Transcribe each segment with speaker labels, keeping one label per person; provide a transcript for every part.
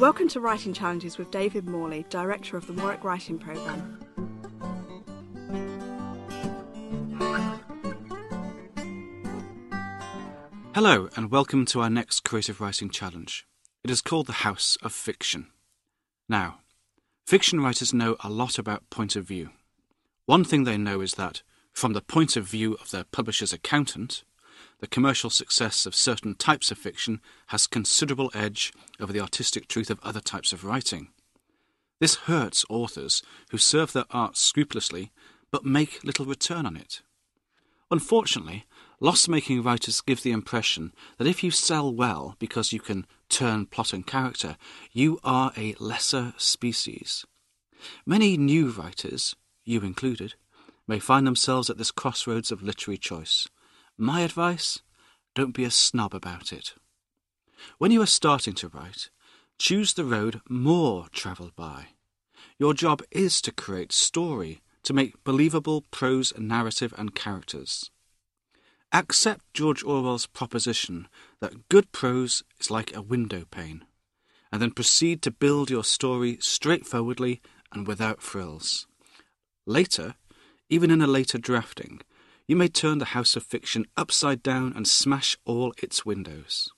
Speaker 1: Welcome to Writing Challenges with David Morley, Director of the Warwick Writing Programme.
Speaker 2: Hello, and welcome to our next Creative Writing Challenge. It is called the House of Fiction. Now, fiction writers know a lot about point of view. One thing they know is that, from the point of view of their publisher's accountant, the commercial success of certain types of fiction has considerable edge over the artistic truth of other types of writing. This hurts authors who serve their art scrupulously but make little return on it. Unfortunately, loss making writers give the impression that if you sell well because you can turn plot and character, you are a lesser species. Many new writers, you included, may find themselves at this crossroads of literary choice. My advice don't be a snob about it. When you are starting to write, choose the road more travelled by. Your job is to create story to make believable prose, narrative, and characters. Accept George Orwell's proposition that good prose is like a window pane, and then proceed to build your story straightforwardly and without frills. Later, even in a later drafting, you may turn the house of fiction upside down and smash all its windows.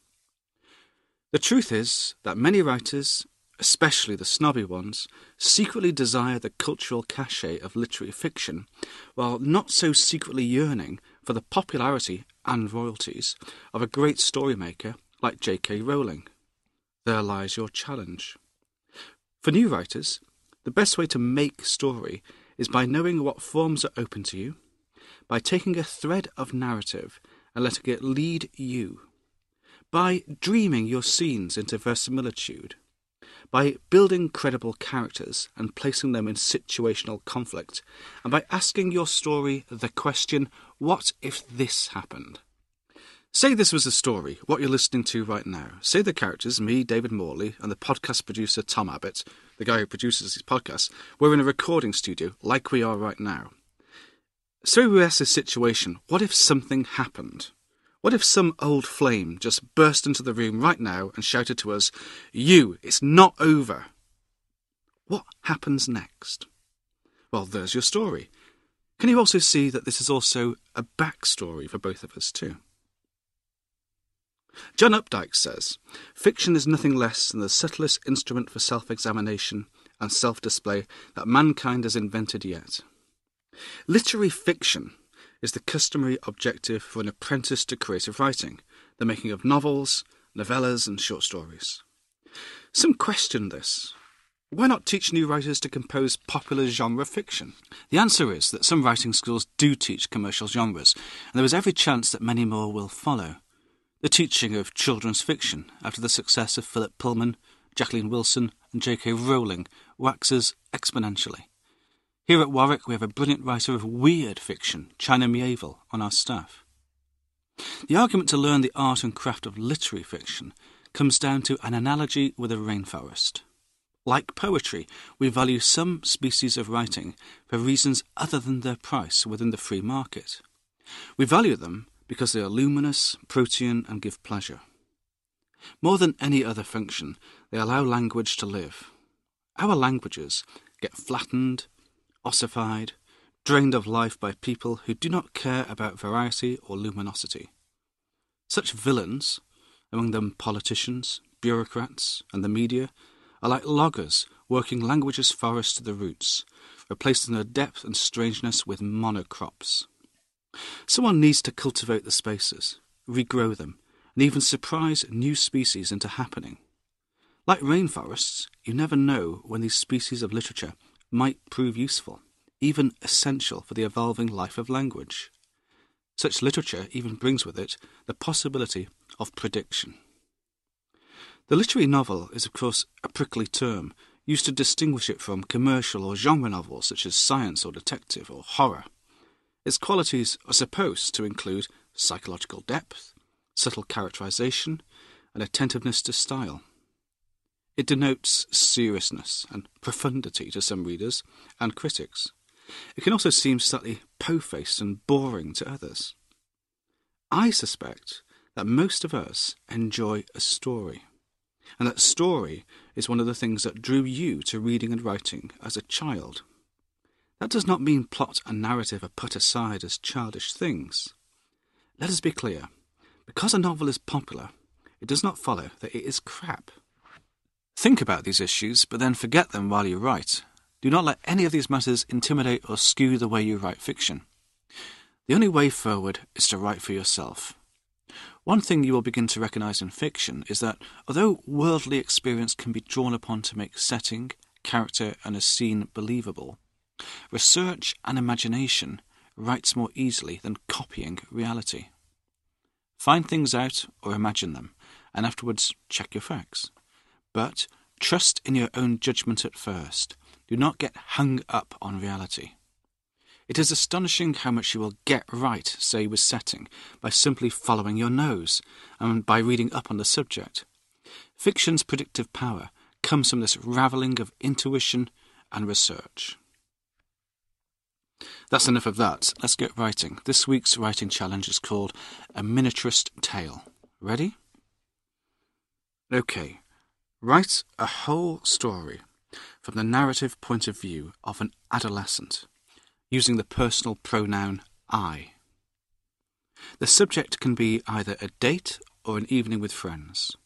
Speaker 2: The truth is that many writers, especially the snobby ones, secretly desire the cultural cachet of literary fiction, while not so secretly yearning for the popularity and royalties of a great storymaker like J.K. Rowling. There lies your challenge. For new writers, the best way to make story is by knowing what forms are open to you, by taking a thread of narrative and letting it lead you, by dreaming your scenes into verisimilitude, by building credible characters and placing them in situational conflict, and by asking your story the question, what if this happened? Say this was a story, what you're listening to right now. Say the characters, me, David Morley, and the podcast producer Tom Abbott, the guy who produces these podcasts, were in a recording studio like we are right now. This situation, what if something happened? What if some old flame just burst into the room right now and shouted to us, You, it's not over? What happens next? Well, there's your story. Can you also see that this is also a backstory for both of us, too? John Updike says fiction is nothing less than the subtlest instrument for self examination and self display that mankind has invented yet. Literary fiction is the customary objective for an apprentice to creative writing, the making of novels, novellas, and short stories. Some question this. Why not teach new writers to compose popular genre fiction? The answer is that some writing schools do teach commercial genres, and there is every chance that many more will follow. The teaching of children's fiction, after the success of Philip Pullman, Jacqueline Wilson, and J.K. Rowling, waxes exponentially. Here at Warwick, we have a brilliant writer of weird fiction, China Miéville, on our staff. The argument to learn the art and craft of literary fiction comes down to an analogy with a rainforest. Like poetry, we value some species of writing for reasons other than their price within the free market. We value them because they are luminous, protean, and give pleasure. More than any other function, they allow language to live. Our languages get flattened, ossified, drained of life by people who do not care about variety or luminosity. Such villains, among them politicians, bureaucrats, and the media, are like loggers working language's forest to the roots, replacing their depth and strangeness with monocrops. Someone needs to cultivate the spaces, regrow them, and even surprise new species into happening. Like rainforests, you never know when these species of literature might prove useful, even essential for the evolving life of language. Such literature even brings with it the possibility of prediction. The literary novel is, of course, a prickly term used to distinguish it from commercial or genre novels such as science or detective or horror. Its qualities are supposed to include psychological depth, subtle characterization, and attentiveness to style. It denotes seriousness and profundity to some readers and critics. It can also seem slightly po faced and boring to others. I suspect that most of us enjoy a story. and that story is one of the things that drew you to reading and writing as a child. That does not mean plot and narrative are put aside as childish things. Let us be clear because a novel is popular, it does not follow that it is crap. Think about these issues, but then forget them while you write. Do not let any of these matters intimidate or skew the way you write fiction. The only way forward is to write for yourself. One thing you will begin to recognize in fiction is that although worldly experience can be drawn upon to make setting, character, and a scene believable, research and imagination writes more easily than copying reality. Find things out or imagine them, and afterwards check your facts. But trust in your own judgment at first. Do not get hung up on reality. It is astonishing how much you will get right, say, with setting, by simply following your nose and by reading up on the subject. Fiction's predictive power comes from this ravelling of intuition and research. That's enough of that. Let's get writing. This week's writing challenge is called A Miniaturist Tale. Ready? Okay. Write a whole story from the narrative point of view of an adolescent using the personal pronoun I. The subject can be either a date or an evening with friends.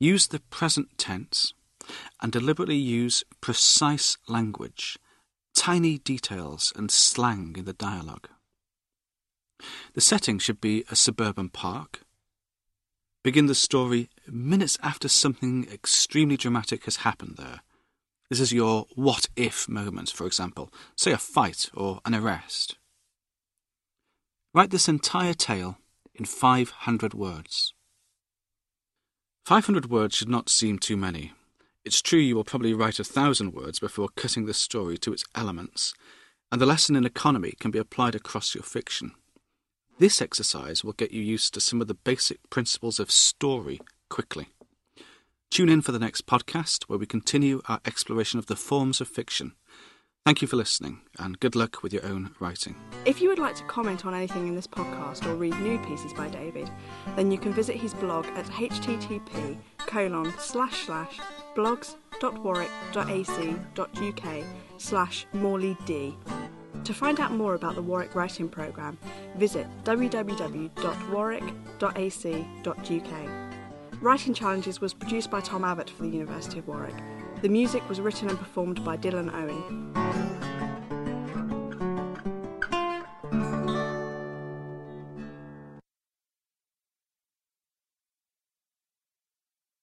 Speaker 2: Use the present tense and deliberately use precise language, tiny details, and slang in the dialogue. The setting should be a suburban park. Begin the story minutes after something extremely dramatic has happened there this is your what if moment, for example, say a fight or an arrest. Write this entire tale in 500 words. 500 words should not seem too many. It's true you will probably write a thousand words before cutting the story to its elements, and the lesson in economy can be applied across your fiction. This exercise will get you used to some of the basic principles of story quickly. Tune in for the next podcast where we continue our exploration of the forms of fiction. Thank you for listening and good luck with your own writing.
Speaker 1: If you would like to comment on anything in this podcast or read new pieces by David, then you can visit his blog at http colon slash slash blogs.warwick.ac.uk slash morleyd. To find out more about the Warwick Writing Programme, visit www.warwick.ac.uk. Writing Challenges was produced by Tom Abbott for the University of Warwick. The music was written and performed by Dylan Owen.